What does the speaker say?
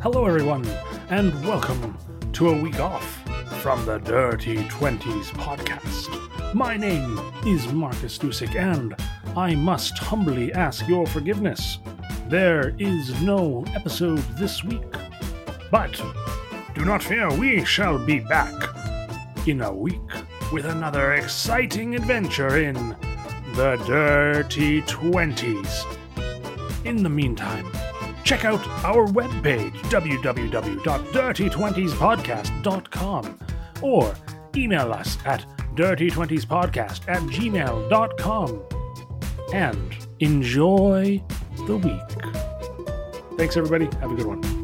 Hello, everyone, and welcome to a week off from the Dirty Twenties podcast. My name is Marcus Dusick, and I must humbly ask your forgiveness. There is no episode this week, but do not fear, we shall be back in a week with another exciting adventure in the Dirty Twenties. In the meantime, check out our webpage, www.dirty20spodcast.com, or email us at dirty20spodcast at gmail.com. And enjoy the week. Thanks, everybody. Have a good one.